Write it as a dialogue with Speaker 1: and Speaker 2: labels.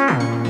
Speaker 1: Música ah.